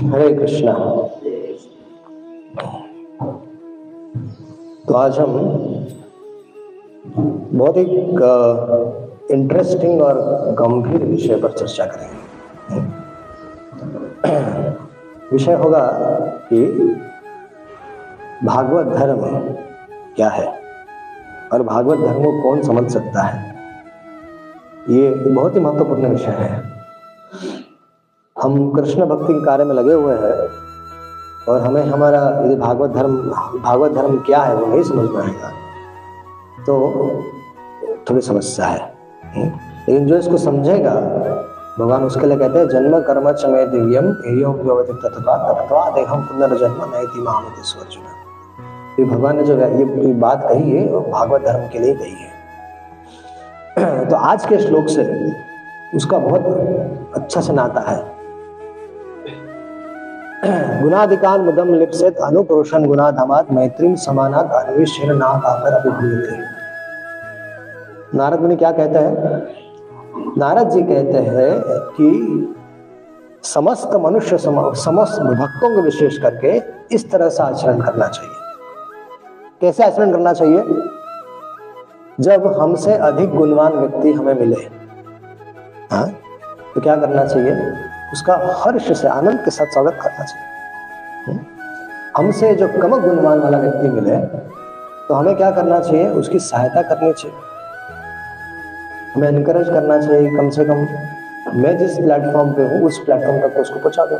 हरे कृष्णा। तो आज हम बहुत एक इंटरेस्टिंग और गंभीर विषय पर चर्चा करेंगे। विषय होगा कि भागवत धर्म क्या है और भागवत धर्म को कौन समझ सकता है? ये बहुत ही महत्वपूर्ण विषय है। हम कृष्ण भक्ति के कार्य में लगे हुए हैं और हमें हमारा यदि भागवत धर्म भागवत धर्म क्या है, वो नहीं समझ में आएगा तो थोड़ी समस्या है। लेकिन जो इसको समझेगा, भगवान उसके लिए कहते हैं, जन्म कर्म चमे दिव्यम एयम तत्वा तत्वा पुनर्जन्म नयति महामति स्वर्जुन ये भगवान ने जो ये बात कही है, वो भागवत धर्म के लिए कही है। तो आज के श्लोक से उसका बहुत अच्छा से है। गुणाधिकान मुदम लिप्सित अनुपुरुषन गुणाधमात मैत्रीम समानात अन्वेषण नाथ आकर अभिभूत नारद मुनि क्या कहते हैं? नारद जी कहते हैं कि समस्त मनुष्य समस्त भक्तों को विशेष करके इस तरह से आचरण करना चाहिए। कैसे आचरण करना चाहिए? जब हमसे अधिक गुणवान व्यक्ति हमें मिले हाँ तो क्या करना चाहिए? उसका हर्ष से आनंद के साथ स्वागत करना चाहिए। हमसे जो कम गुणवान वाला व्यक्ति मिले तो हमें क्या करना चाहिए? उसकी सहायता करनी चाहिए। हमें इनकरेज करना चाहिए कम से कम मैं जिस प्लेटफॉर्म पे हूँ, उस प्लेटफॉर्म तक उसको पहुँचा दो।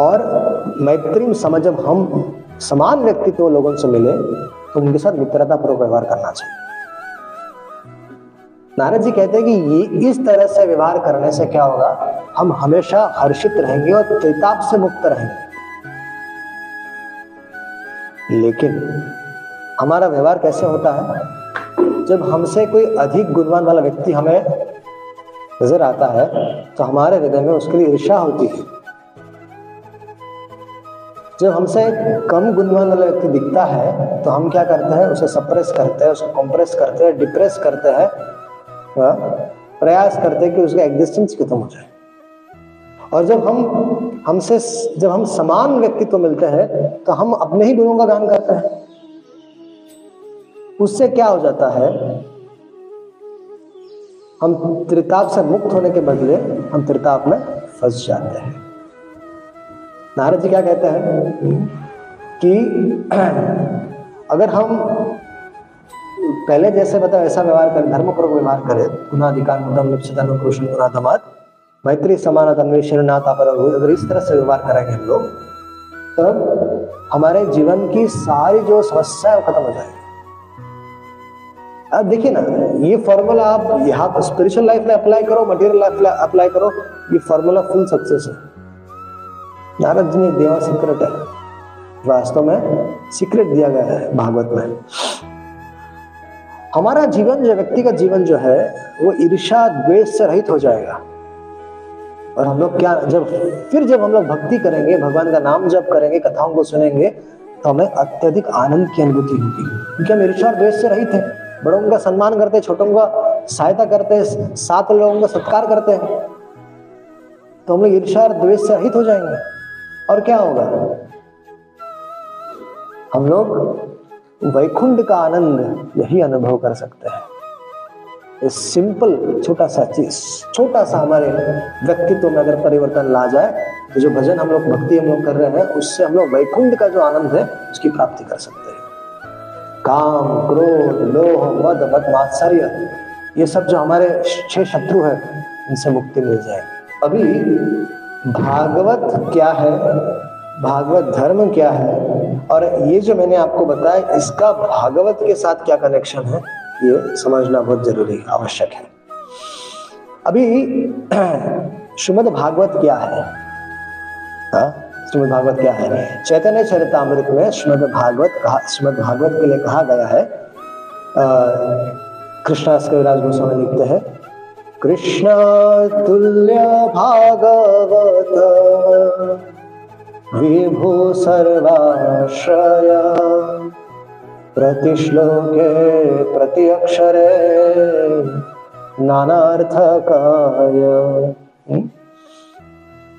और मैत्री समझ जब हम समान व्यक्तित्व लोगों से मिले तो उनके साथ मित्रता पूर्वक व्यवहार करना चाहिए। नारद जी कहते हैं कि ये इस तरह से व्यवहार करने से क्या होगा? हम हमेशा हर्षित रहेंगे और त्रिताप से मुक्त रहेंगे। लेकिन हमारा व्यवहार कैसे होता है? जब हमसे कोई अधिक गुणवान वाला व्यक्ति हमें नज़र आता है तो हमारे हृदय में उसके लिए ईर्षा होती है। जब हमसे कम गुणवान वाला व्यक्ति दिखता है तो हम क्या करते हैं? उसे सप्रेस करते हैं, उसको कंप्रेस करते हैं डिप्रेस करते हैं प्रयास करते हैं कि उसका एग्जिस्टेंस खत्म हो जाए। और जब हम, हमसे जब हम समान व्यक्तित्व मिलते हैं तो हम अपने ही गुणों का गान करते हैं। उससे क्या हो जाता है? हम त्रिताप से मुक्त होने के बदले हम त्रिताप में फंस जाते हैं। नारद जी क्या कहते हैं? कि अगर हम पहले जैसे बता वैसा व्यवहार करें, धर्म पूर्वक व्यवहार करें, गुणाधिकार मुदम लिप्सितन मैत्री समान अन्वेषण, नाता पर अगर इस तरह से व्यवहार करेंगे हम लोग तब हमारे जीवन की सारी जो समस्या है खत्म हो जाएगी। अब देखिए ना, ये फॉर्मूला आप यहाँ स्पिरिचुअल लाइफ में अप्लाई करो मटेरियल लाइफ में अप्लाई करो, ये फॉर्मूला फुल सक्सेस है। नारद जी ने दिया सीक्रेट है। वास्तव में सीक्रेट दिया गया है भागवत में। हमारा जीवन जो व्यक्ति का जीवन जो है, वो ईर्षा द्वेष से रहित हो जाएगा। और हम लोग क्या, जब, फिर जब हम लोग भक्ति करेंगे, भगवान का नाम जप करेंगे, कथाओं को सुनेंगे तो हमें अत्यधिक आनंद की अनुभूति होगी। क्योंकि हम ईर्षा और द्वेष से रहित हैं। बड़ों का सम्मान करते हैं, छोटों का सहायता करते हैं, सात लोगों का सत्कार करते हैं। तो हम लोग ईर्षा और द्वेष से रहित हो जाएँगे। और क्या होगा? हम लोग वैकुंठ का आनंद यही अनुभव कर सकते हैं। सिंपल छोटा सा चीज़, छोटा सा हमारे व्यक्तित्व में अगर परिवर्तन ला जाए तो जो भजन हम लोग भक्ति हम लोग कर रहे हैं, उससे हम लोग वैकुंठ का जो आनंद है, उसकी प्राप्ति कर सकते हैं। काम, क्रोध लोह मद मत मात्सर्य, ये सब जो हमारे छह शत्रु है, इनसे मुक्ति मिल जाए। अभी भागवत क्या है? भागवत धर्म क्या है? और ये जो मैंने आपको बताया, इसका भागवत के साथ क्या कनेक्शन है, ये समझना बहुत ज़रूरी, आवश्यक है। अभी श्रीमद भागवत क्या है? श्रीमद भागवत क्या है? चैतन्य चरितमृत में श्रीमद भागवत श्रीमद भागवत के लिए कहा गया है। कृष्णास कविराज गोस्वामी लिखते हैं, कृष्ण तुल्य भागवत विभु सर्वाश्रय। प्रतिश्लोके प्रति अक्षरे, नानार्थकाय।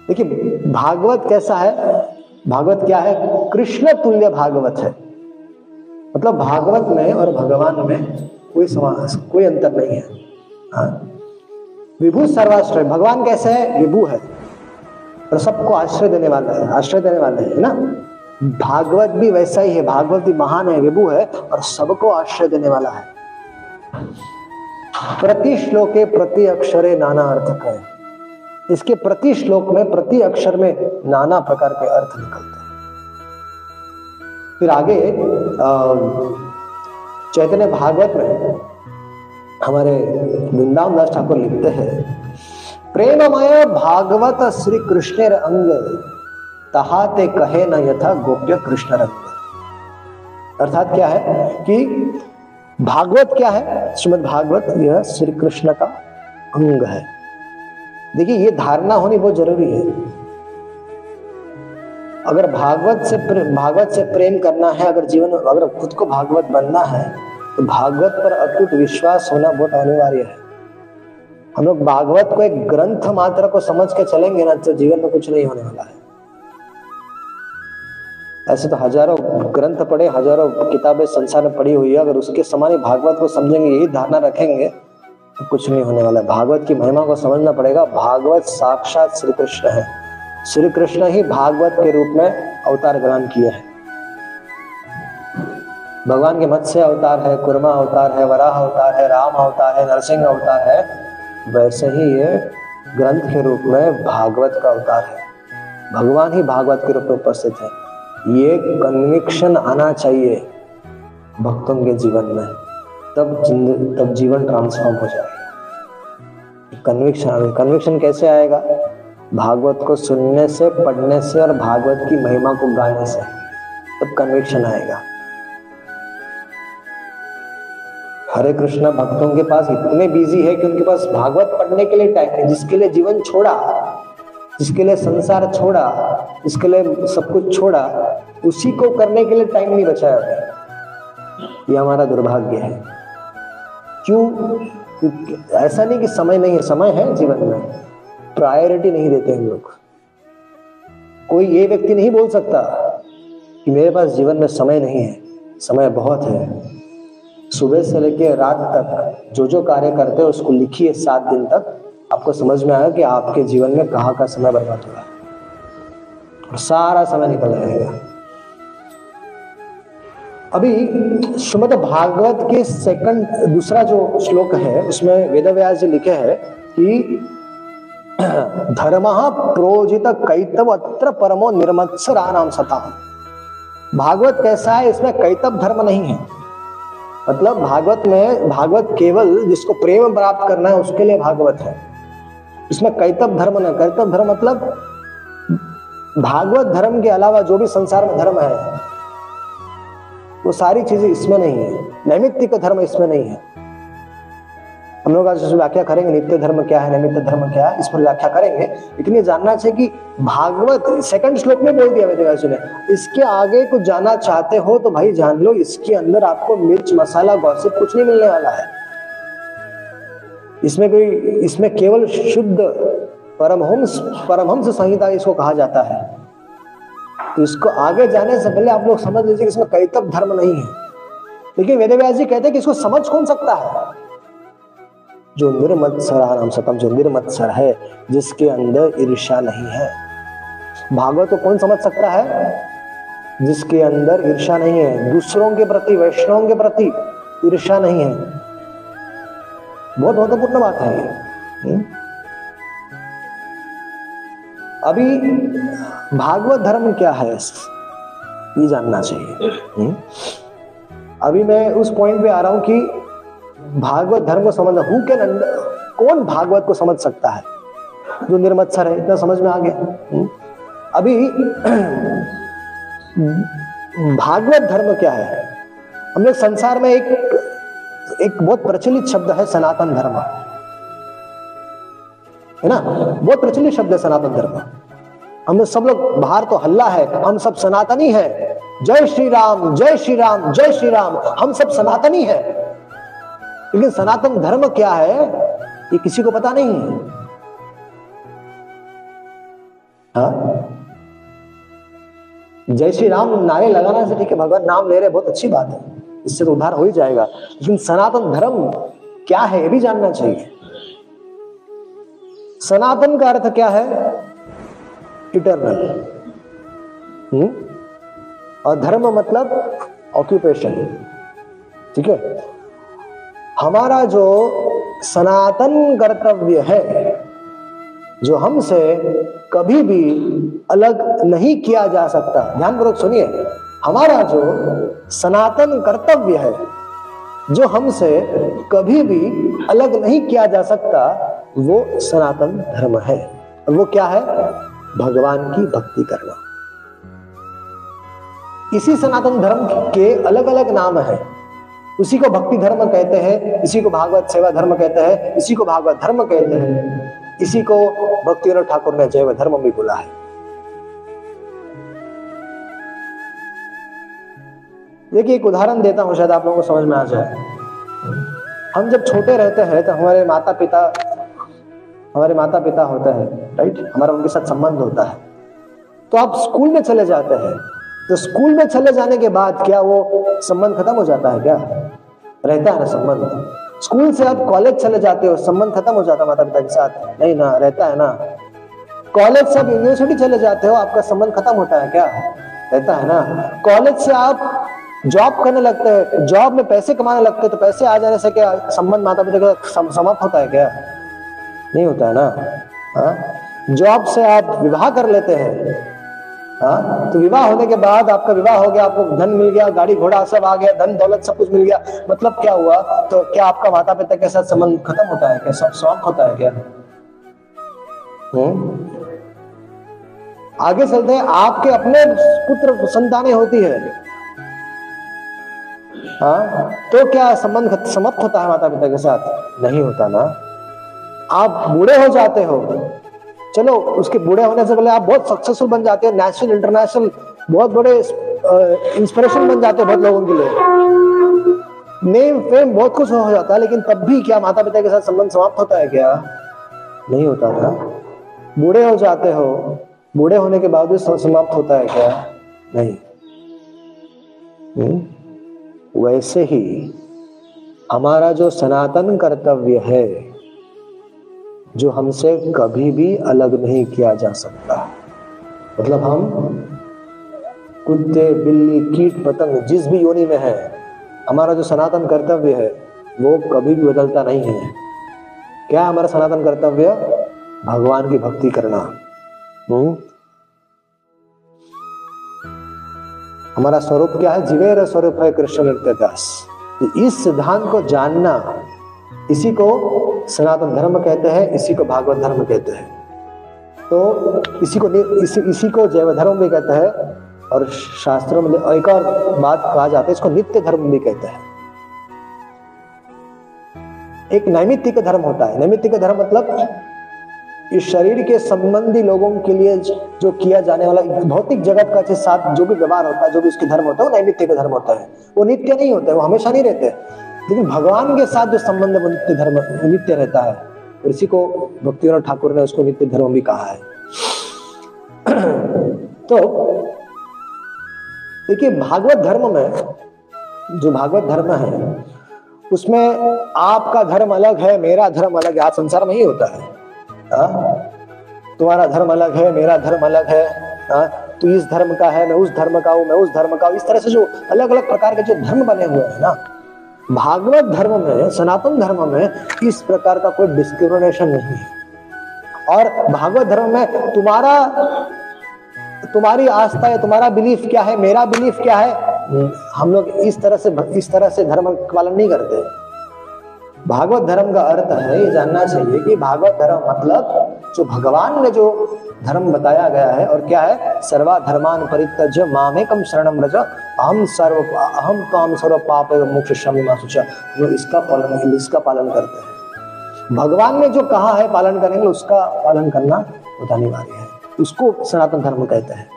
देखिए, भागवत कैसा है? भागवत क्या है? कृष्ण तुल्य भागवत है। मतलब भागवत में और भगवान में कोई समास, कोई अंतर नहीं है। हाँ। विभू सर्वाश्रय, भगवान कैसे है? विभू है। और सबको आश्रय देने वाला है, आश्रय देने वाले है ना? भागवत भी वैसा ही है, भागवत भी महान है, विभु है, और सबको आश्रय देने वाला है। प्रति श्लोके प्रति अक्षरे नाना अर्थ है। इसके प्रति श्लोक में, प्रति अक्षर में नाना प्रकार के अर्थ निकलते हैं। फिर आगे चैतन्य भागवत में हमारे वृंदावन दास ठाकुर लिखते हैं प्रेममय भागवत श्री कृष्ण अंग तहाते कहे न यथा गोप्य कृष्ण रंग अर्थात क्या है कि भागवत क्या है? श्रीमद भागवत, यह श्री कृष्ण का अंग है। देखिए, ये धारणा होनी बहुत ज़रूरी है। अगर भागवत से भागवत से प्रेम करना है, अगर जीवन, अगर खुद को भागवत बनना है तो भागवत पर अटूट विश्वास होना बहुत अनिवार्य है। हम लोग भागवत को एक ग्रंथ मात्र को समझ के चलेंगे ना तो जीवन में कुछ नहीं होने वाला है। ऐसे तो हज़ारों ग्रंथ पढ़े, हज़ारों किताबें संसार में पढ़ी हुई है। अगर उसके समान भागवत को समझेंगे, यही धारणा रखेंगे तो कुछ नहीं होने वाला है। भागवत की महिमा को समझना पड़ेगा। भागवत साक्षात श्री कृष्ण है। श्री कृष्ण ही भागवत के रूप में अवतार ग्रहण किए हैं। भगवान के मत्स्य अवतार है, कुर्मा अवतार है, वराह अवतार है, राम अवतार है, नरसिंह अवतार है। वैसे ही ये ग्रंथ के रूप में भागवत का अवतार है। भगवान ही भागवत के रूप में उपस्थित है। ये कन्विक्शन आना चाहिए भक्तों के जीवन में। तब तब जीवन ट्रांसफॉर्म हो जाएगा। कन्विक्शन कन्विक्शन कैसे आएगा? भागवत को सुनने से, पढ़ने से और भागवत की महिमा को गाने से तब कन्विक्शन आएगा। हरे कृष्णा भक्तों के पास इतने बिज़ी है कि उनके पास भागवत पढ़ने के लिए टाइम है, जिसके लिए जीवन छोड़ा, जिसके लिए संसार छोड़ा, जिसके लिए सब कुछ छोड़ा, उसी को करने के लिए टाइम नहीं बचाया ये हमारा दुर्भाग्य है। क्यों? ऐसा नहीं कि समय नहीं है, समय है जीवन में। प्रायोरिटी नहीं देते हम लोग। कोई ये व्यक्ति नहीं बोल सकता कि मेरे पास जीवन में समय नहीं है, समय बहुत है। सुबह से लेकर रात तक जो जो कार्य करते हैं, उसको लिखिए सात दिन तक। आपको समझ में आया कि आपके जीवन में कहाँ का समय बर्बाद हुआ और सारा समय निकल जाएगा। अभी श्रीमद भागवत के सेकंड दूसरा जो श्लोक है, उसमें वेद व्यास जी लिखे है कि, धर्म प्रोजित कैतव अत्र परमो निर्मत्सरा नाम सता भागवत कैसा है? इसमें कैतव धर्म नहीं है। मतलब भागवत में, भागवत केवल जिसको प्रेम प्राप्त करना है, उसके लिए भागवत है। इसमें कैतव धर्म न कैतव धर्म मतलब भागवत धर्म के अलावा जो भी संसार में धर्म है, वो सारी चीज़ें इसमें नहीं है। नैमित्तिक धर्म इसमें नहीं है। हम लोग आज व्याख्या करेंगे, नित्य धर्म क्या है नैमित्य धर्म क्या है, इस पर व्याख्या करेंगे। लेकिन ये जानना चाहिए कि भागवत सेकंड श्लोक में बोल दिया वेदव्यास ने इसके आगे कुछ जानना चाहते हो तो भाई जान लो, इसके अंदर आपको मिर्च, मसाला गौसिप कुछ नहीं मिलने वाला है। इसमें कोई, इसमें केवल शुद्ध परमहंस परमहंस संहिता इसको कहा जाता है। तो इसको आगे जाने से पहले आप लोग समझ लीजिए कि इसमें कैतव धर्म नहीं है। लेकिन वेदव्यास जी कहते हैं कि इसको समझ कौन सकता है? जो निर्मत्सर सतम। जो निर्मत्सर है, जिसके अंदर ईर्षा नहीं है। भागवत को कौन समझ सकता है? जिसके अंदर ईर्षा नहीं है। दूसरों के प्रति, वैष्णवों के प्रति ईर्षा नहीं है। बहुत महत्वपूर्ण बात है हम्म? अभी भागवत धर्म क्या है? ये जानना चाहिए। हम्म? अभी मैं उस पॉइंट पे आ रहा हूँ कि भागवत धर्म को समझना हु कैन कौन भागवत को समझ सकता है? जो निर्मत्सर है, इतना समझ में आ गया। हम्म? अभी, भागवत धर्म क्या है? हम लोग संसार में एक एक बहुत प्रचलित शब्द है सनातन धर्म। है ना? बहुत प्रचलित शब्द है सनातन धर्म। हम सब लोग, बाहर तो हल्ला है, हम सब सनातनी है। जय श्री राम, जय श्री राम, जय श्री राम, हम सब सनातनी है। लेकिन सनातन धर्म क्या है, ये किसी को पता नहीं है। हाँ? जय श्री राम, नारे लगाना से ठीक है, भगवान नाम ले रहे, बहुत अच्छी बात है। इससे तो उद्धार हो ही जाएगा। लेकिन सनातन धर्म क्या है, ये भी जानना चाहिए। सनातन का अर्थ क्या है? Eternal hmm? और धर्म मतलब ऑक्यूपेशन ठीक है? हमारा जो सनातन कर्तव्य है, जो हमसे कभी भी अलग नहीं किया जा सकता। ध्यानपूर्वक सुनिए, हमारा जो सनातन कर्तव्य है, जो हमसे कभी भी अलग नहीं किया जा सकता, वो सनातन धर्म है। वो क्या है? भगवान की भक्ति करना। इसी सनातन धर्म के अलग अलग नाम है। उसी को भक्ति धर्म कहते हैं, इसी को भागवत सेवा धर्म कहते हैं, इसी को भागवत धर्म कहते हैं, इसी को भक्ति ठाकुर ने जैव धर्म भी बोला है। देखिए एक उदाहरण देता हूँ, शायद आप लोगों को समझ में आ जाए। हम जब छोटे रहते हैं तो हमारे माता पिता हमारे माता पिता होते हैं, राइट? हमारा उनके साथ संबंध होता है। तो आप स्कूल में चले जाते हैं तो स्कूल में चले जाने के बाद क्या वो संबंध खत्म हो जाता है क्या? रहता है ना संबंध। स्कूल से आप कॉलेज चले जाते हो, संबंध खत्म हो जाता है माता पिता के साथ। नहीं ना, रहता है ना। कॉलेज से आप यूनिवर्सिटी चले जाते हो, आपका संबंध खत्म होता है क्या? रहता है ना। कॉलेज से आप जॉब करने लगते हैं जॉब में पैसे कमाने लगते हैं तो पैसे आ जाने से क्या संबंध माता पिता का समाप्त होता है क्या? नहीं होता है ना। जॉब से आप विवाह कर लेते हैं। हाँ? तो विवाह होने के बाद आपका विवाह हो गया, आपको धन मिल गया, गाड़ी घोड़ा सब आ गया, धन दौलत सब कुछ मिल गया। मतलब क्या हुआ? तो क्या आपका माता पिता के साथ संबंध खत्म होता है क्या? सब समाप्त होता है क्या? हम्म? आगे चलते हैं, आपके अपने पुत्र संतानें होती है। हाँ? तो क्या संबंध समाप्त होता है माता पिता के साथ? नहीं होता ना। आप बूढ़े हो जाते हो। चलो, उसके बूढ़े होने से पहले आप बहुत सक्सेसफुल बन जाते हो नेशनल इंटरनेशनल बहुत बड़े इंस्पिरेशन बन जाते हो बहुत लोगों के लिए। नेम फेम बहुत कुछ हो जाता है, लेकिन तब भी क्या माता पिता के साथ संबंध समाप्त होता है क्या? नहीं होता था। बूढ़े हो जाते हो, बूढ़े होने के बाद भी समाप्त होता है क्या? नहीं। हम्म? वैसे ही, हमारा जो सनातन कर्तव्य है जो हमसे कभी भी अलग नहीं किया जा सकता। मतलब हम कुत्ते, बिल्ली, कीट, पतंग, जिस भी योनि में है, हमारा जो सनातन कर्तव्य है, वो कभी भी बदलता नहीं है। क्या हमारा सनातन कर्तव्य? भगवान की भक्ति करना। हम्म? हमारा स्वरूप क्या है? जीवेर स्वरूप है कृष्ण नृत्य दास इस सिद्धांत को जानना, इसी को सनातन धर्म कहते हैं, इसी को भागवत धर्म कहते हैं। तो इसी को इसी इसी को जैव धर्म भी कहते हैं और शास्त्रों में एक और बात कहा जाता है, इसको नित्य धर्म भी कहते हैं। एक नैमित्तिक धर्म होता है। नैमित्तिक धर्म मतलब इस शरीर के संबंधी लोगों के लिए जो किया जाने वाला भौतिक जगत का साथ जो भी व्यवहार होता है, जो भी उसके धर्म होता है, वो नैमित्तिक धर्म होता है। वो नित्य नहीं होता है वो हमेशा नहीं रहते। लेकिन भगवान के साथ जो संबंध नित्य धर्म, नित्य रहता है। इसी को भक्ति ठाकुर ने उसको नित्य धर्म भी कहा है। तो देखिए, भागवत धर्म में, जो भागवत धर्म है, उसमें आपका धर्म अलग है, मेरा धर्म अलग है। आज संसार में ही होता है। आ? तुम्हारा धर्म अलग है, मेरा धर्म अलग है। आ? तू इस धर्म का है, मैं उस धर्म का हूँ, मैं उस धर्म का हूँ। इस तरह से जो अलग अलग प्रकार के जो धर्म बने हुए हैं ना भागवत धर्म में, सनातन धर्म में इस प्रकार का कोई डिस्क्रिमिनेशन नहीं है। और भागवत धर्म में तुम्हारा, तुम्हारी आस्था है तुम्हारा बिलीफ क्या है, मेरा बिलीफ क्या है, हम लोग इस तरह से, इस तरह से धर्म पालन नहीं करते। भागवत धर्म का अर्थ है, ये जानना चाहिए कि भागवत धर्म मतलब जो भगवान ने जो धर्म बताया गया है और क्या है? सर्वा धर्मान परित्यज मामेकम शरणम रज अहम सर्व अहम काम सर्व पाप मोक्ष वो इसका पालन इसका पालन करते हैं। भगवान ने जो कहा है पालन करेंगे उसका पालन करना बहुत अनिवार्य है। उसको सनातन धर्म कहते हैं।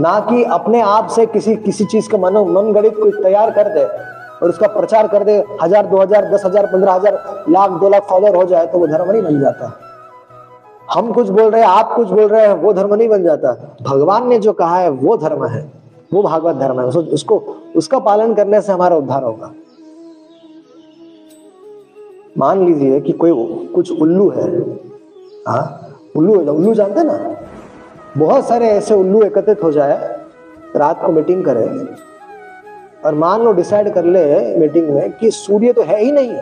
ना कि अपने आप से किसी किसी चीज़ का मनो मन गणित को तैयार कर दे और उसका प्रचार कर दे। हज़ार, दो हज़ार, दस हज़ार, पंद्रह हज़ार, लाख, दो लाख फॉलोअर हो जाए तो वो धर्म नहीं बन जाता। हम कुछ बोल रहे हैं, आप कुछ बोल रहे हैं, वो धर्म नहीं बन जाता। भगवान ने जो कहा है, वो धर्म है, वो भागवत धर्म है। उसको उसका पालन करने से हमारा उद्धार होगा। मान लीजिए कि कोई कुछ उल्लू है हाँ उल्लू उल्लू जानते ना? बहुत सारे ऐसे उल्लू एकत्रित हो जाए, रात को मीटिंग करे, और मान लो डिसाइड कर ले मीटिंग में कि सूर्य तो है ही नहीं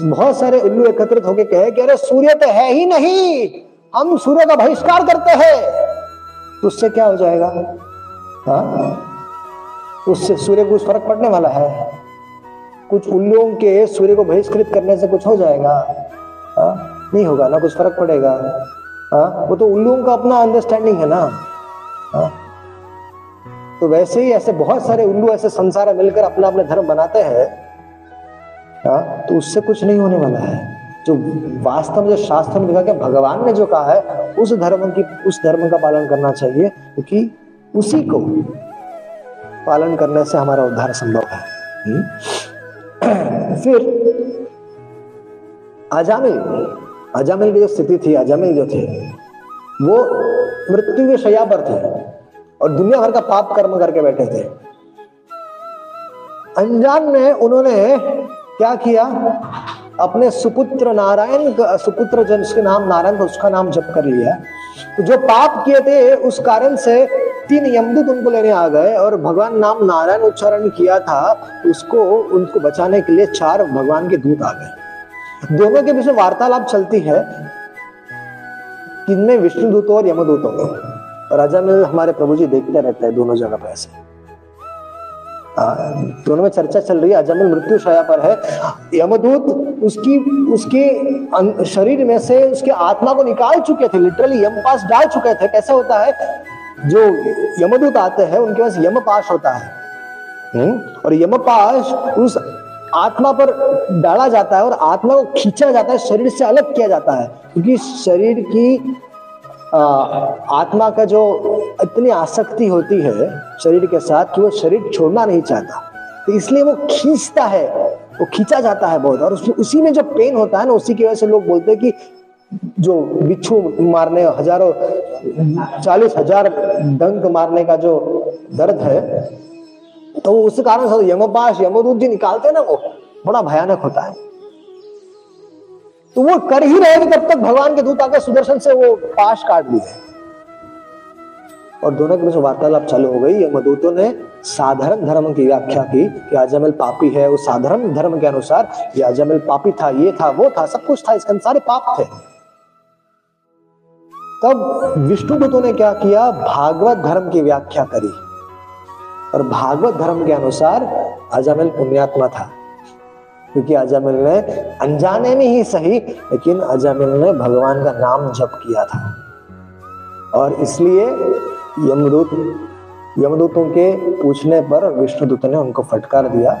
बहुत सारे उल्लू एकत्रित होकर कहे कि अरे सूर्य तो है ही नहीं, हम सूर्य का बहिष्कार करते हैं। तो उससे क्या हो जाएगा? हाँ? उससे सूर्य को फ़र्क पड़ने वाला है। कुछ उल्लुओं के सूर्य को बहिष्कृत करने से कुछ हो जाएगा। हा? नहीं होगा ना, कुछ फ़र्क पड़ेगा। हा? वो तो उल्लुओं का अपना अंडरस्टैंडिंग है ना। हा? तो वैसे ही ऐसे बहुत सारे उल्लू, ऐसे संसार मिलकर अपना अपना धर्म बनाते हैं। तो उससे कुछ नहीं होने वाला है। जो वास्तव में जो शास्त्र में लिखा कि भगवान ने जो कहा है, उस धर्म की, उस धर्म का पालन करना चाहिए, क्योंकि उसी को पालन करने से हमारा उद्धार संभव है। हम्म। फिर, अजामिल अजामिल की जो स्थिति थी, अजामिल जो थे, वो मृत्यु के शया पर थे और दुनिया भर का पाप कर्म करके बैठे थे। अनजान में उन्होंने क्या किया? अपने सुपुत्र नारायण सुपुत्र जिसके नाम नारायण था उसका नाम जप कर लिया। तो जो पाप किए थे, उस कारण से तीन यमदूत उनको लेने आ गए और भगवान नाम नारायण उच्चारण किया था उसको, उनको बचाने के लिए चार भगवान के दूत आ गए। दोनों के बीच में वार्तालाप चलती है। किनमें विष्णु दूतों और यमदूतों राजा में हमारे प्रभु जी देखते रहते हैं, दोनों जगह पे ऐसे। दोनों में चर्चा चल रही है। अजमिल मृत्यु शया पर है। यमदूत उसकी उसके शरीर में से उसके आत्मा को निकाल चुके थे। लिटरली यम पास डाल चुके थे। कैसा होता है? जो यमदूत आते हैं उनके पास यम पास होता है। हुँ? और यम पास उस आत्मा पर डाला जाता है और आत्मा को खींचा जाता है शरीर से अलग किया जाता है। क्योंकि शरीर की आ, आत्मा का जो इतनी आसक्ति होती है शरीर के साथ कि वो शरीर छोड़ना नहीं चाहता। तो इसलिए वो खींचता है, वो खींचा जाता है बहुत। और उसी में जो पेन होता है ना, उसी की वजह से लोग बोलते हैं कि जो बिच्छू मारने, हज़ारों, चालीस हज़ार डंक मारने का जो दर्द है तो उस कारण से यमपाश यमदूत जी निकालते हैं ना वो, बड़ा भयानक होता है। तो वो कर ही रहे तब तक भगवान के दूत आकर सुदर्शन से वो पाश काट लिए और दोनों के बीच वार्तालाप चालू हो गई। यमदूतों ने साधारण धर्म की व्याख्या की कि अजमल पापी है। वो साधारण धर्म के अनुसार ये अजमल पापी था, ये था, वो था, सब कुछ था, इसके सारे पाप थे। तब विष्णु दूतों ने क्या किया? भागवत धर्म की व्याख्या करी। और भागवत धर्म के अनुसार अजमल पुण्यात्मा था। क्योंकि अजामिल ने अनजाने में ही सही, लेकिन अजामिल ने भगवान का नाम जप किया था। और इसलिए यमदूत, यमदूतों के पूछने पर विष्णुदूत ने उनको फटकार दिया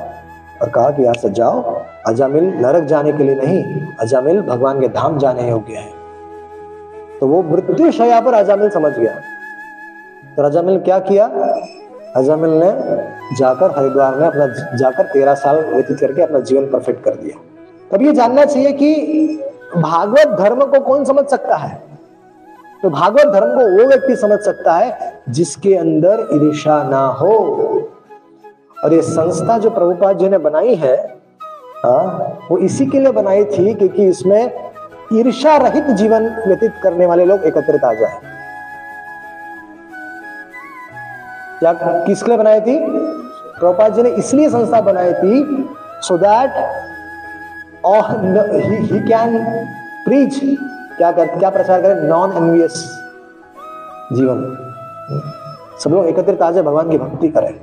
और कहा कि यहाँ से जाओ। अजामिल नरक जाने के लिए नहीं, अजामिल भगवान के धाम जाने योग्य है। तो वो मृत्यु शया पर अजामिल समझ गया। तो अजामिल क्या किया? अजामिल ने जाकर हरिद्वार में अपना, जाकर तेरह साल व्यतीत करके अपना जीवन परफेक्ट कर दिया। तब ये जानना चाहिए कि भागवत धर्म को कौन समझ सकता है? तो भागवत धर्म को वो व्यक्ति समझ सकता है जिसके अंदर ईर्षा ना हो। और ये संस्था जो प्रभुपाद जी ने बनाई है आ, हाँ, वो इसी के लिए बनाई थी क्योंकि इसमें ईर्षा रहित जीवन व्यतीत करने वाले लोग एकत्रित आ जाए। क्या किस लिए बनाई थी? प्रभुपाद जी ने इसलिए संस्था बनाई थी so that he can preach क्या कर, क्या प्रचार करें? नॉन एनवियस जीवन। सब लोग एकत्रित आ जाए भगवान की भक्ति करें।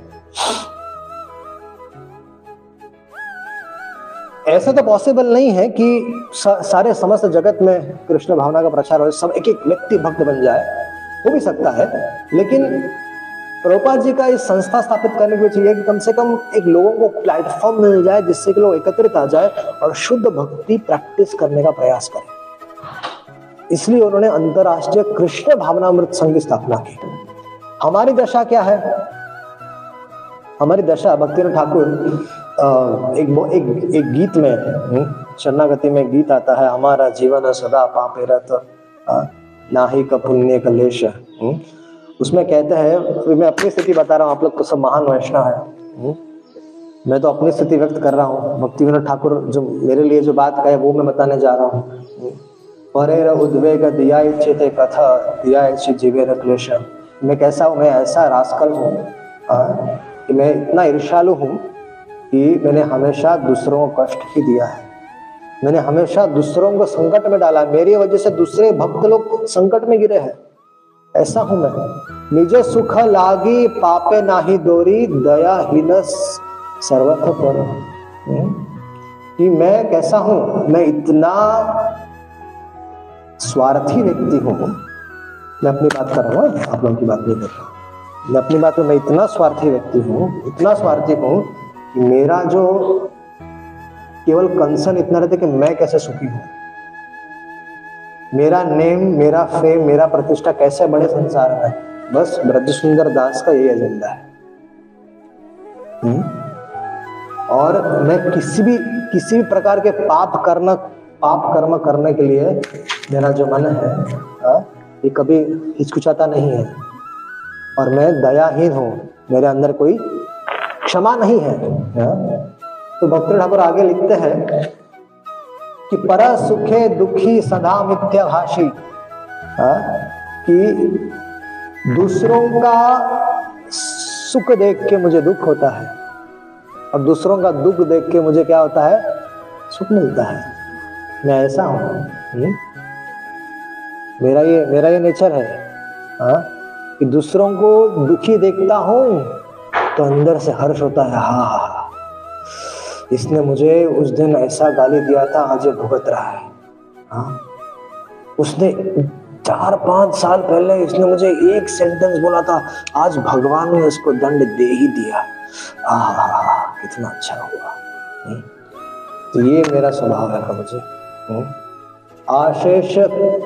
ऐसा तो पॉसिबल नहीं है कि सारे समस्त जगत में कृष्ण भावना का प्रचार हो, सब एक एक व्यक्ति भक्त बन जाए। हो भी सकता है, लेकिन प्रभुपाद जी का इस संस्था स्थापित करने के चाहिए कि कम से कम एक लोगों को प्लेटफॉर्म मिल जाए, जिससे कि लोग एकत्रित आ जाए और शुद्ध भक्ति प्रैक्टिस करने का प्रयास करें। इसलिए उन्होंने अंतरराष्ट्रीय कृष्ण भावनामृत संघ की स्थापना की हमारी दशा क्या है हमारी दशा भक्ति ठाकुर एक, एक एक गीत में हम्म, शरणागति में गीत आता है हमारा जीवन सदा पापे रत ना ही का पुण्य का लेश हम्म? उसमें कहते हैं मैं अपनी स्थिति बता रहा हूँ आप लोग तो सब महान वैष्णव है हम्म? मैं तो अपनी स्थिति व्यक्त कर रहा हूँ भक्ति विनोद ठाकुर जो मेरे लिए जो बात कहे वो मैं बताने जा रहा हूँ हम्म? परे उद्वेग दिया चेते कथा दिया जीवे क्लेश मैं कैसा हूँ? मैं ऐसा रास्कल हूँ। कि मैं इतना ईर्षालु हूँ कि मैंने हमेशा दूसरों को कष्ट ही दिया है। मैंने हमेशा दूसरों को संकट में डाला। मेरी वजह से दूसरे भक्त लोग संकट में गिरे हैं। ऐसा हूँ मैं। निजे सुख लागी पापे नाही दोरी, दया हीन सर्वथ पर। हम्म? कि मैं कैसा हूँ? मैं इतना स्वार्थी व्यक्ति हूँ मैं अपनी बात कर रहा हूँ, आप लोगों की बात नहीं कर रहा मैं अपनी बात में मैं इतना स्वार्थी व्यक्ति हूँ, इतना स्वार्थी हूँ कि मेरा जो केवल कंसर्न इतना रहता है कि मैं कैसे सुखी हूँ। मेरा नेम मेरा फेम मेरा प्रतिष्ठा कैसे बड़े संसार में बस ब्रज सुंदर दास का यही एजेंडा है। हुँ? और मैं किसी भी किसी भी प्रकार के पाप करना पाप कर्म करने के लिए मेरा जो मन है, हा? ये कभी हिचकुचाता नहीं है और मैं दयाहीन हूँ, मेरे अंदर कोई क्षमा नहीं है, हा? तो भक्त ठाकुर आगे लिखते हैं कि पर सुखे दुखी सदा मिथ्या भाषी कि दूसरों का सुख देख के मुझे दुख होता है और दूसरों का दुख देख के मुझे क्या होता है सुख मिलता है मैं ऐसा हूँ हम्म? मेरा ये मेरा ये नेचर है हा? कि दूसरों को दुखी देखता हूँ तो अंदर से हर्ष होता है हा हा इसने मुझे उस दिन ऐसा गाली दिया था, आज ये भुगत रहा है हाँ उसने चार, पाँच साल पहले इसने मुझे एक सेंटेंस बोला था, आज भगवान ने उसको दंड दे ही दिया आह, कितना अच्छा हुआ हम्म। तो ये मेरा स्वभाव है मुझे। आशेष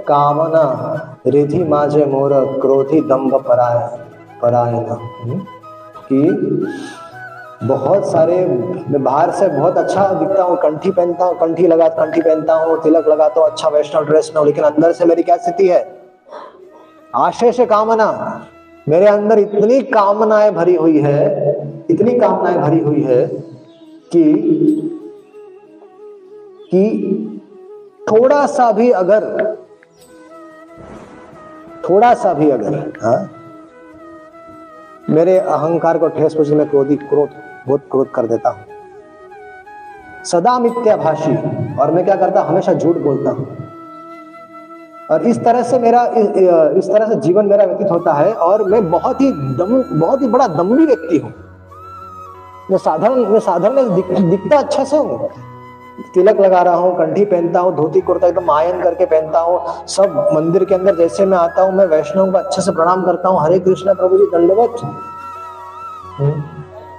कामना, रिधि माजे मोर क्रोधी दम्भ पराय परायण हम्म। कि बहुत सारे, मैं बाहर से बहुत अच्छा दिखता हूँ, कंठी पहनता हूँ, कंठी लगा, कंठी पहनता हूँ, तिलक लगाता हूँ अच्छा वैष्णव ड्रेस में लेकिन अंदर से मेरी क्या स्थिति है? आशेष कामना, मेरे अंदर इतनी कामनाएँ भरी हुई है, इतनी कामनाएँ भरी हुई है कि कि थोड़ा सा भी अगर थोड़ा सा भी अगर हा? मेरे अहंकार को ठेस पहुँचे मैं क्रोधी क्रोध बहुत क्रोध कर देता हूँ। सदा मिथ्याभाषी और मैं क्या करता हमेशा झूठ बोलता हूँ। और इस तरह से मेरा इस तरह से जीवन मेरा व्यतीत होता है और मैं बहुत ही दम बहुत ही बड़ा दम्भी व्यक्ति हूँ। मैं साधारण मैं साधारण दिख, दिखता अच्छा से हूँ। तिलक लगा रहा हूँ कंठी पहनता हूँ धोती कुर्ता एकदम आयन करके पहनता हूँ सब मंदिर के अंदर जैसे मैं आता हूँ मैं वैष्णव को अच्छे से प्रणाम करता हूँ हरे कृष्ण प्रभु जी दंडवत। हम्म।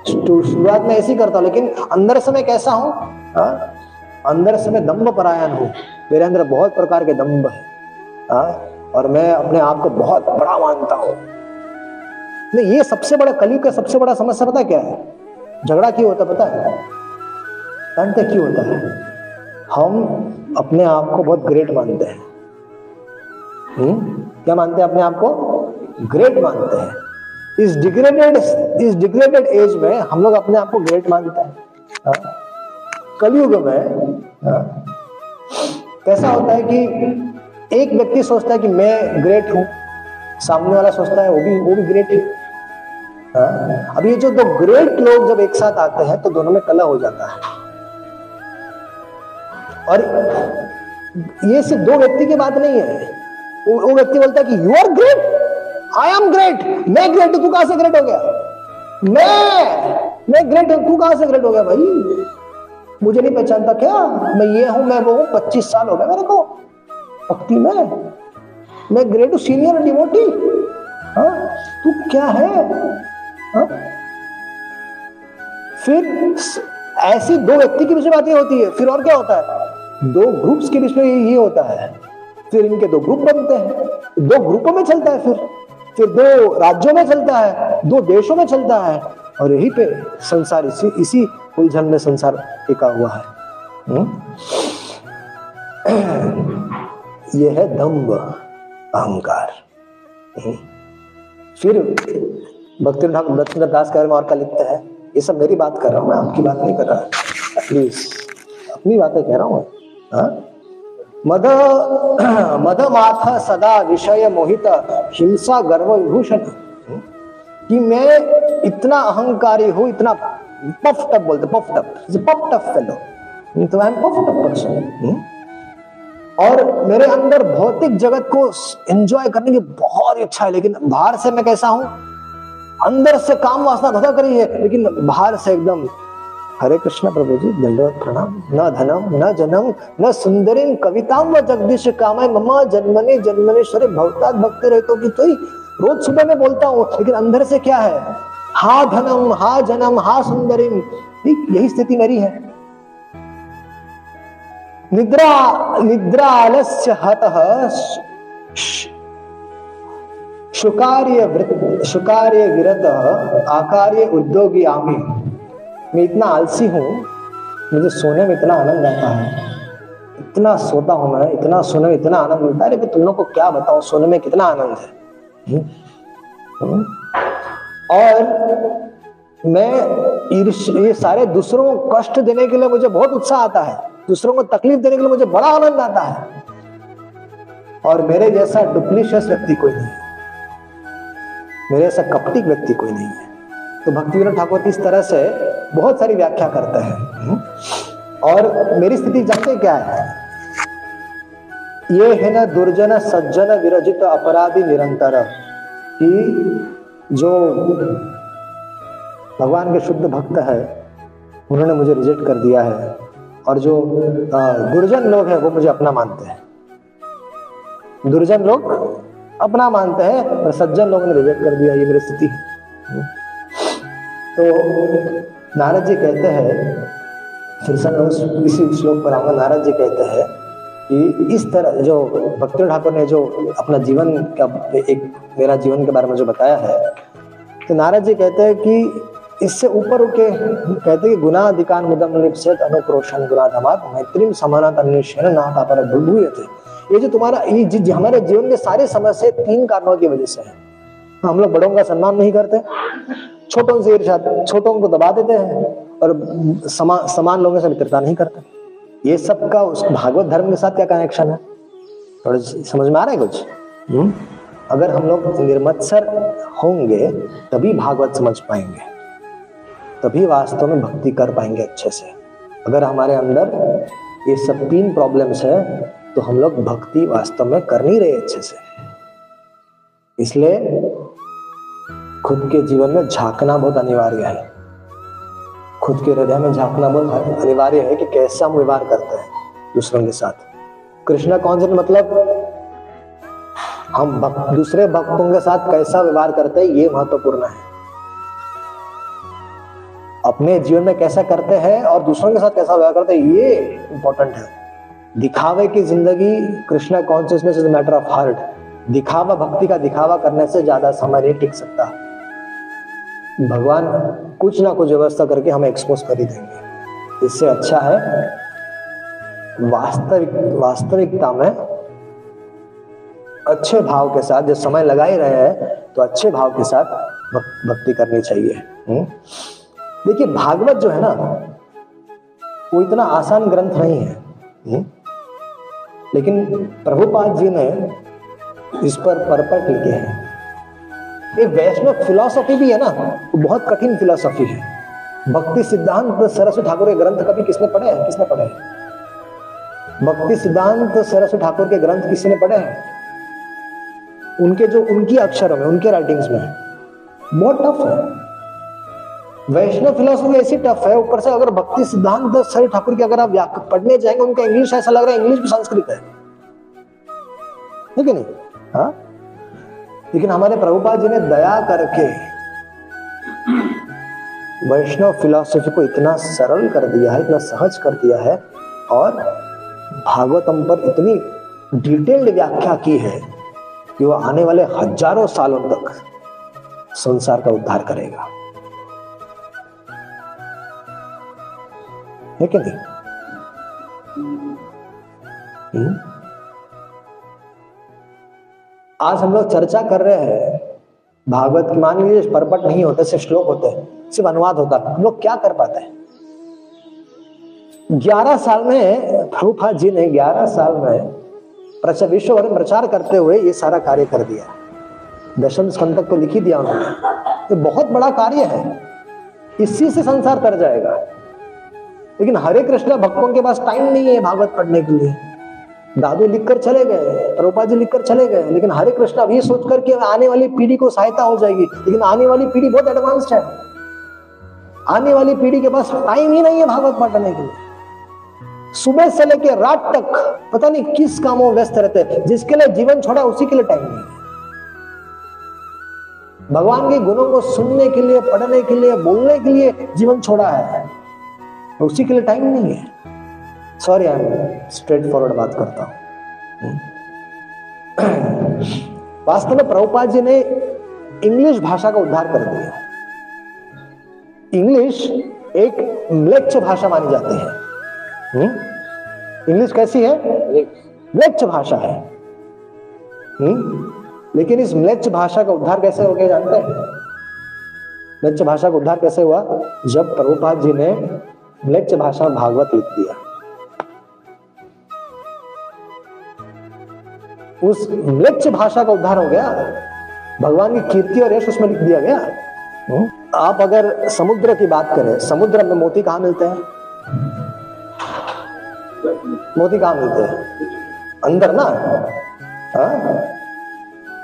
शुरुआत में ऐसे ही करता हूँ लेकिन अंदर से मैं कैसा हूँ? हाँ? अंदर से मैं दम्भ परायण हूँ। मेरे अंदर बहुत प्रकार के दम्भ है। हाँ? और मैं अपने आप को बहुत बड़ा मानता हूँ। नहीं ये सबसे बड़ा कलयुग का सबसे बड़ा समस्या पता क्या है? झगड़ा क्यों होता पता है? जानते क्यों होता है। हम अपने आप को बहुत ग्रेट मानते हैं। हम्म? क्या मानते हैं अपने आप को? ग्रेट मानते हैं। इस डिग्रेडेड इस डिग्रेडेड एज में हम लोग अपने आप को ग्रेट मानते हैं। हाँ? कलयुग में हाँ? कैसा होता है कि एक व्यक्ति सोचता है कि मैं ग्रेट हूँ, सामने वाला सोचता है, वो भी वो भी ग्रेट है। हाँ? अब ये जो दो ग्रेट लोग जब एक साथ आते हैं तो दोनों में कला हो जाता है। और ये सिर्फ़ दो व्यक्ति की बात नहीं है। वो व्यक्ति बोलता है कि you are great I am great मैं ग्रेट तू कहाँ से ग्रेट हो गया? मैं मैं ग्रेट हूँ, तू कहाँ से ग्रेट हो गया भाई? मुझे नहीं पहचानता क्या? मैं ये हूँ, मैं वो हूँ, पच्चीस साल हो गया मेरे को। भक्ति में? मैं ग्रेट हूँ सीनियर डिवोटी हाँ? तू क्या है? हा? फिर ऐसी दो व्यक्ति की बीच में बातें होती है, फिर और क्या होता है? दो ग्रुप्स के बीच में ये होता है फिर इनके दो ग्रुप बनते हैं दो ग्रुपों में चलता है फिर फिर दो राज्यों में चलता है, दो देशों में चलता है और यही पे संसार इसी इसी उलझन में संसार टिका हुआ है? हम्म? यह है दम्ब अहंकार हम्म। फिर भक्ति ठाकुर दास के बारे में लिखते हैं ये सब मेरी बात कर रहा हूँ, मैं आपकी बात नहीं कर रहा प्लीज़ अपनी बातें कह रहा हाँ? मद मद माथ सदा विषय मोहित हिंसा गर्व विभूषण कि मैं इतना अहंकारी हूँ इतना पफ टप बोलते puffed up puffed up fellow तो I am puffed up person और मेरे अंदर भौतिक जगत को एंजॉय करने की बहुत इच्छा है, लेकिन बाहर से मैं कैसा हूँ? अंदर से काम वासना धोधा करी है, लेकिन बाहर से एकदम हरे कृष्ण प्रभु जी दंडवत प्रणाम। न धनम, न जनम, न सुंदरी कविता व जगदीश कामाय। ममा जन्मने जन्मनेश्वरी भवतात भक्ति रहे तो कि तो रोज सुबह में बोलता हूँ, लेकिन अंदर से क्या है? हा धनम, हा जनम, हा सुंदरी यही स्थिति मेरी है। निद्रा निद्रा आलस्य हतः शुकार्य वृत शुकार्य विरत आकार्य उद्योगी आमी मैं इतना आलसी हूँ, मुझे सोने में इतना आनंद आता है। इतना सोता हूँ मैं, इतना सोने में इतना आनंद मिलता है। तुम लोग को क्या बताऊँ, सोने में कितना आनंद है? हम्म? हम्म? और मैं ये सारे दूसरों को कष्ट देने के लिए मुझे बहुत उत्साह आता है। दूसरों को तकलीफ़ देने के लिए मुझे बड़ा आनंद आता है। और मेरे जैसा डुप्लीशियस व्यक्ति कोई नहीं है। मेरे जैसा कपटिक व्यक्ति कोई नहीं है। तो भक्ति विनोद ठाकुर इस तरह से बहुत सारी व्याख्या करते हैं? और मेरी स्थिति जानते क्या है? ये है ना दुर्जन, सज्जन, विरजित, अपराधी, निरंतर कि जो भगवान के शुद्ध भक्त है, उन्होंने मुझे रिजेक्ट कर दिया है। और जो दुर्जन लोग हैं, वो मुझे अपना मानते हैं। दुर्जन लोग अपना मानते हैं और सज्जन लोगों ने रिजेक्ट कर दिया, ये मेरी स्थिति। है तो नारद जी कहते हैं फिर से मैं इसी श्लोक पर आऊँगा। नारद जी कहते हैं कि इस तरह जो भक्ति ठाकुर ने जो अपना जीवन का एक मेरा जीवन के बारे में जो बताया है तो नारद जी कहते हैं कि इससे ऊपर उके कहते हैं गुना अधिकार मुदम निपसेत अनुक्रोशन गुना धमात मैत्रीम समानत अन्वेषण ना पर थे। ये जो तुम्हारा ये हमारे जीवन के सारे समस्या तीन कारणों की वजह से है। हम लोग बड़ों का सम्मान नहीं करते। छोटों से ईर्षा छोटों को दबा देते हैं और समा, समान लोगों से मित्रता नहीं करते। ये सब का उस भागवत धर्म के साथ क्या कनेक्शन है? थोड़ा समझ में आ रहा है कुछ? हुँ? हम्म? अगर हम लोग निर्मत्सर होंगे तभी भागवत समझ पाएँगे। तभी वास्तव में भक्ति कर पाएँगे अच्छे से। अगर हमारे अंदर ये सब तीन प्रॉब्लम्स है तो हम लोग भक्ति वास्तव में कर नहीं रहे अच्छे से। इसलिए खुद के जीवन में झांकना बहुत अनिवार्य है। खुद के हृदय में झांकना बहुत अनिवार्य है कि कैसा हम व्यवहार करते हैं दूसरों के साथ। कृष्णा कौन से मतलब? हम भक, दूसरे भक्तों के साथ कैसा व्यवहार करते हैं ये महत्वपूर्ण है। अपने जीवन में कैसा करते हैं और दूसरों के साथ कैसा व्यवहार करते हैं ये इंपॉर्टेंट है। दिखावे की ज़िंदगी Krishna consciousness is matter of heart दिखावा भक्ति का दिखावा करने से ज़्यादा समय नहीं टिक सकता। भगवान कुछ ना कुछ व्यवस्था करके हमें एक्सपोज कर ही देंगे इससे अच्छा है, वास्तविक, वास्तविकता में अच्छे भाव के साथ जो समय लगा ही रहे हैं तो अच्छे भाव के साथ भक्ति करनी चाहिए हम्म? देखिए, भागवत जो है ना, वो इतना आसान ग्रंथ नहीं है हम्म? लेकिन प्रभुपाद जी ने इस पर परपट लिखे हैं एक वैष्णव फिलोसॉफी भी है ना, वो बहुत कठिन फिलोसॉफी है। भक्ति सिद्धांत सरस्वती ठाकुर के ग्रंथ कभी किसने पढ़े हैं? किसने पढ़े हैं? भक्ति सिद्धांत सरस्वती ठाकुर के ग्रंथ किसी ने पढ़े हैं? उनके जो, उनकी अक्षरों में, उनके राइटिंग्स में बहुत टफ है। वैष्णव फिलोसफी ऐसी टफ है, ऊपर से अगर भक्ति सिद्धांत सर ठाकुर की अगर आप पढ़ने जाएँगे, उनका इंग्लिश ऐसा लग रहा है इंग्लिश भी संस्कृत है। ठीक है नहीं? हाँ? लेकिन हमारे प्रभुपाद जी ने दया करके वैष्णव फिलॉसफी को इतना सरल कर दिया है, इतना सहज कर दिया है और भागवतम पर इतनी डिटेल्ड व्याख्या की है कि वह आने वाले हज़ारों सालों तक संसार का उद्धार करेगा है कि नहीं हम्म? आज हम लोग चर्चा कर रहे हैं, भागवत की, मान लीजिए, परपट नहीं होते, सिर्फ़ श्लोक होते हैं, सिर्फ़ अनुवाद होता हम लोग क्या कर पाते हैं? ग्यारह साल में, प्रभुपाद जी ने ग्यारह साल में प्रचार विश्व भर प्रचार करते हुए ये सारा कार्य कर दिया। दशम स्कंद तक तो लिख ही दिया उन्होंने। ये बहुत बड़ा कार्य है। इसी से संसार तर जाएगा। लेकिन हरे कृष्ण भक्तों के पास टाइम नहीं है भागवत पढ़ने के लिए। दादू लिखकर चले गए प्रभुपा जी लिखकर चले गए, लेकिन हरे कृष्ण अब ये सोचकर कि आने वाली पीढ़ी को सहायता हो जाएगी। लेकिन आने वाली पीढ़ी बहुत एडवांस्ड है। आने वाली पीढ़ी के पास टाइम ही नहीं है भागवत पढ़ने के लिए। सुबह से लेकर रात तक पता नहीं किस कामों में व्यस्त रहते हैं, जिसके लिए जीवन छोड़ा उसी के लिए टाइम नहीं भगवान के गुणों को सुनने के लिए, पढ़ने के लिए, बोलने के लिए जीवन छोड़ा है, उसी के लिए टाइम नहीं है। सॉरी आई स्ट्रेट फॉरवर्ड बात करता हूँ। वास्तव में प्रभुपाद जी ने इंग्लिश भाषा का उद्धार कर दिया। इंग्लिश एक म्लेच्छ भाषा मानी जाती है। इंग्लिश कैसी है? म्लेच्छ भाषा है। हुँ? लेकिन इस म्लेच्छ भाषा का उद्धार कैसे हो गया जानते हैं? म्लेच्छ भाषा का उद्धार कैसे हुआ? जब प्रभुपाद जी ने म्लेच्छ भाषा भागवत लिख दिया। उस म्लेच्छ भाषा का उद्धार हो गया। भगवान की कीर्ति और यश उसमें लिख दिया गया। हम्म? आप अगर समुद्र की बात करें, समुद्र में मोती कहाँ मिलते हैं? मोती कहाँ मिलते हैं? अंदर ना। हा?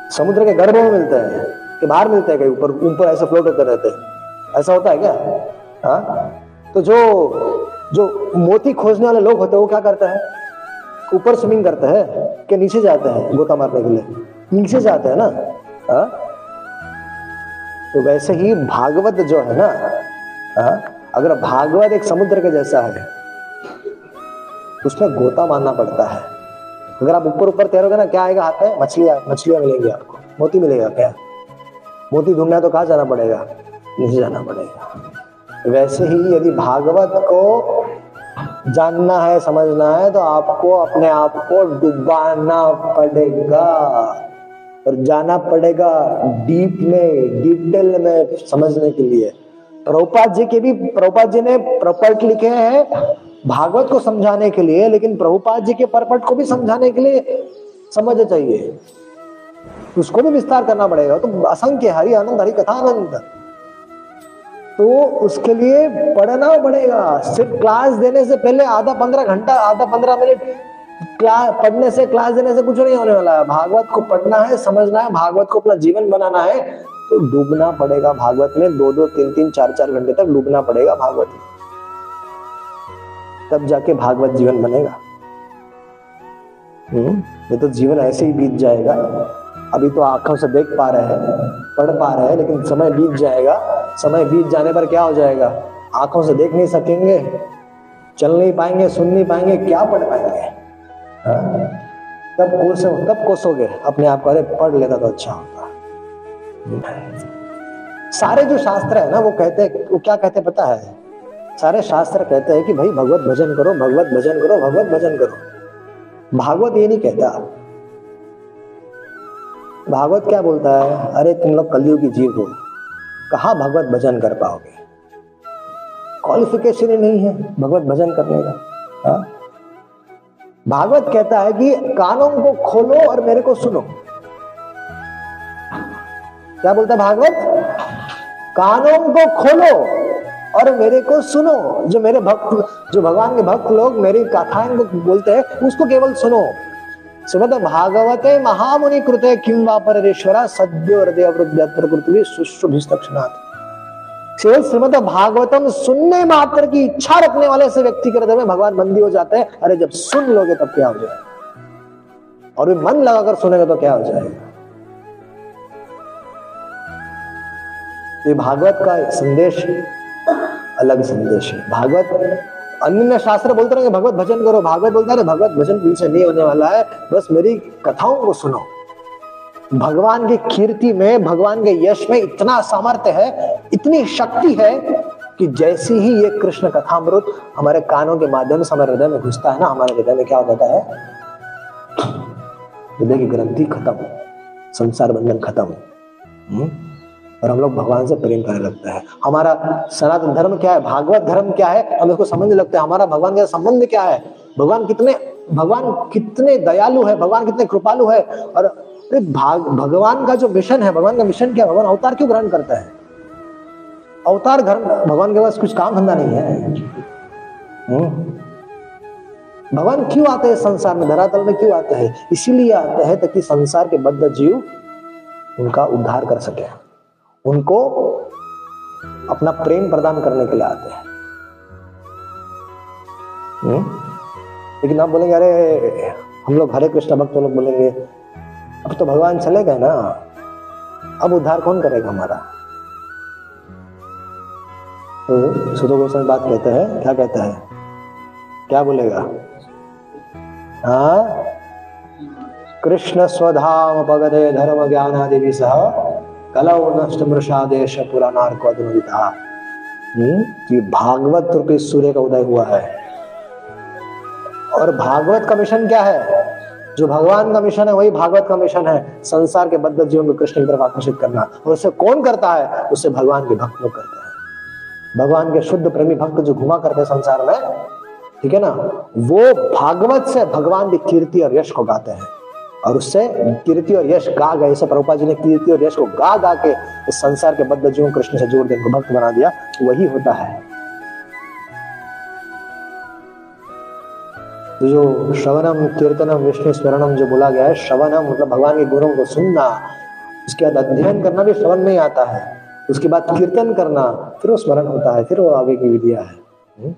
समुद्र के गर्भ में मिलते हैं, कि बाहर मिलते हैं कहीं ऊपर ऊपर ऐसे फ्लोट होते रहते हैं। ऐसा होता है क्या? हा? तो जो जो मोती खोजने वाले लोग होते हैं, वो क्या करते हैं? ऊपर स्विमिंग करते हैं कि नीचे जाते हैं गोता मारने के लिए? नीचे जाते हैं ना? हा? तो वैसे ही भागवत जो है ना हा? अगर भागवत एक समुद्र के जैसा है, उसमें गोता मारना पड़ता है। अगर आप ऊपर ऊपर तैरोगे ना, क्या आएगा हाथ में? मछलियाँ मछलियाँ मिलेंगी आपको। मोती मिलेगा क्या? मोती ढूंढना तो कहा जाना पड़ेगा? नीचे जाना पड़ेगा। वैसे ही यदि भागवत को जानना है, समझना है तो आपको अपने आप को डुबाना पड़ेगा। और जाना पड़ेगा डीप में, डिटेल में समझने के लिए। प्रभुपाद जी के भी, प्रभुपाद जी ने प्रपट लिखे हैं भागवत को समझाने के लिए, लेकिन प्रभुपाद जी के परपट को भी समझाने के लिए समझ चाहिए। उसको भी विस्तार करना पड़ेगा। तो असंख्य हरि आनंद, हरि कथा आनंद तो उसके लिए पढ़ना पड़ेगा। सिर्फ़ क्लास देने से पहले आधा पंद्रह घंटा, आधा पंद्रह मिनट क्लास पढ़ने से क्लास देने से कुछ नहीं होने वाला है। भागवत को पढ़ना है, समझना है, भागवत को अपना जीवन बनाना है तो डूबना पड़ेगा भागवत में। दो दो, तीन तीन, चार चार घंटे तक डूबना पड़ेगा भागवत में। तब जाके भागवत जीवन बनेगा। हम्म ये तो जीवन ऐसे ही बीत जाएगा। अभी तो आँखों से देख पा रहे हैं, पढ़ पा रहे हैं, लेकिन समय बीत जाएगा। समय बीत जाने पर क्या हो जाएगा? आँखों से देख नहीं सकेंगे, चल नहीं पाएँगे, सुन नहीं पाएँगे, क्या पढ़ पाएँगे? हाँ? तब कोस तब कोसोगे? अपने आप को, अरे, पढ़ लेता तो अच्छा होता। सारे जो शास्त्र है ना, वो कहते हैं, वो क्या कहते पता है? सारे शास्त्र कहते हैं कि भाई, भगवत भजन करो, भगवत भजन करो, भगवत भजन करो। भागवत ये नहीं कहता। भागवत क्या बोलता है? अरे, तुम लोग कलयुग की जीव हो। कहा भगवत भजन कर पाओगे? क्वालिफिकेशन ही नहीं है भगवत भजन करने का। हा? भागवत कहता है कि कानों को खोलो और मेरे को सुनो। क्या बोलता है भागवत? कानों को खोलो और मेरे को सुनो। जो मेरे भक्त, जो भगवान के भक्त लोग मेरी कथाएँ बोलते हैं, उसको केवल सुनो। श्रीमद भागवते महामुनि कृते किम वापरेश्वरा सद्यो हृदय वृद्धि पृथ्वी सुश्रुभिस्तक्षणात् केवल श्रीमद भागवतम सुनने मात्र की इच्छा रखने वाले से व्यक्ति के हृदय में भगवान बंदी हो जाते हैं अरे जब सुन लोगे तब क्या हो जाएगा और भी मन लगाकर सुनेगा तो क्या हो जाएगा ये भागवत का संदेश अलग संदेश है भागवत अन्य शास्त्र बोलते रहे भगवत भजन करो, भागवत बोलता है भगवत भजन तुमसे नहीं होने वाला है, बस मेरी कथाओं को सुनो। भगवान की कीर्ति में, भगवान के यश में इतना सामर्थ्य है, इतनी शक्ति है, कि जैसी ही ये कृष्ण कथामृत हमारे कानों के माध्यम से हमारे हृदय में घुसता है ना, हमारे हृदय में क्या हो जाता है? हृदय की ग्रंथि खत्म, संसार बंधन खत्म। हम्म? और हम लोग भगवान से प्रेम करने लगते हैं। हमारा सनातन धर्म क्या है? भागवत धर्म क्या है? हम उसको समझने लगते हैं। हमारा भगवान का संबंध क्या है? भगवान कितने भगवान कितने दयालु है? भगवान कितने कृपालु है? और भाग, भगवान का जो मिशन है, भगवान का मिशन क्या भगवान अवतार क्यों ग्रहण करता है? अवतार घर भगवान के पास कुछ काम धंधा नहीं है। हम्म। भगवान क्यों आते हैं संसार में? धरातल में क्यों आते हैं? इसीलिए आते हैं ताकि संसार के बद्ध जीव उनका उद्धार कर सके। उनको अपना प्रेम प्रदान करने के लिए आते हैं। हम्म? लेकिन आप बोलेंगे, अरे, हम लोग हरे कृष्ण भक्त लोग बोलेंगे, अब तो भगवान चले गए ना? अब उद्धार कौन करेगा हमारा? तो सुधो गोस्वामी बात कहते हैं, क्या कहता है? क्या बोलेगा? हाँ? कृष्ण स्वधाम पगदे धर्म ज्ञान आदि भी सह हम्म? भागवत रूपी सूर्य का उदय हुआ है। और भागवत का मिशन क्या है? जो भगवान का मिशन है, वही भागवत का मिशन है, संसार के बद्ध जीवन को कृष्ण की तरफ़ आकर्षित करना। और उसे कौन करता है? उसे भगवान के भक्त लोग करते हैं। भगवान के शुद्ध प्रेमी भक्त जो घुमा करते हैं संसार में, ठीक है ना? वो भागवत से भगवान की कीर्ति और यश को गाते हैं। और उससे कीर्ति और यश गा गए जैसे प्रभुपा जी ने कीर्ति और यश को गा गा के इस संसार के बद्ध जीवन कृष्ण से जोड़ दे भक्त बना दिया वही होता है तो जो श्रवणम, कीर्तनम, विष्णु स्मरणम जो बोला गया है, श्रवणम मतलब भगवान के गुणों को सुनना, उसके बाद अध्ययन करना भी श्रवण में ही आता है उसके बाद कीर्तन करना, फिर वो स्मरण होता है, फिर वो आगे की विधिया है हुँ? हम्म?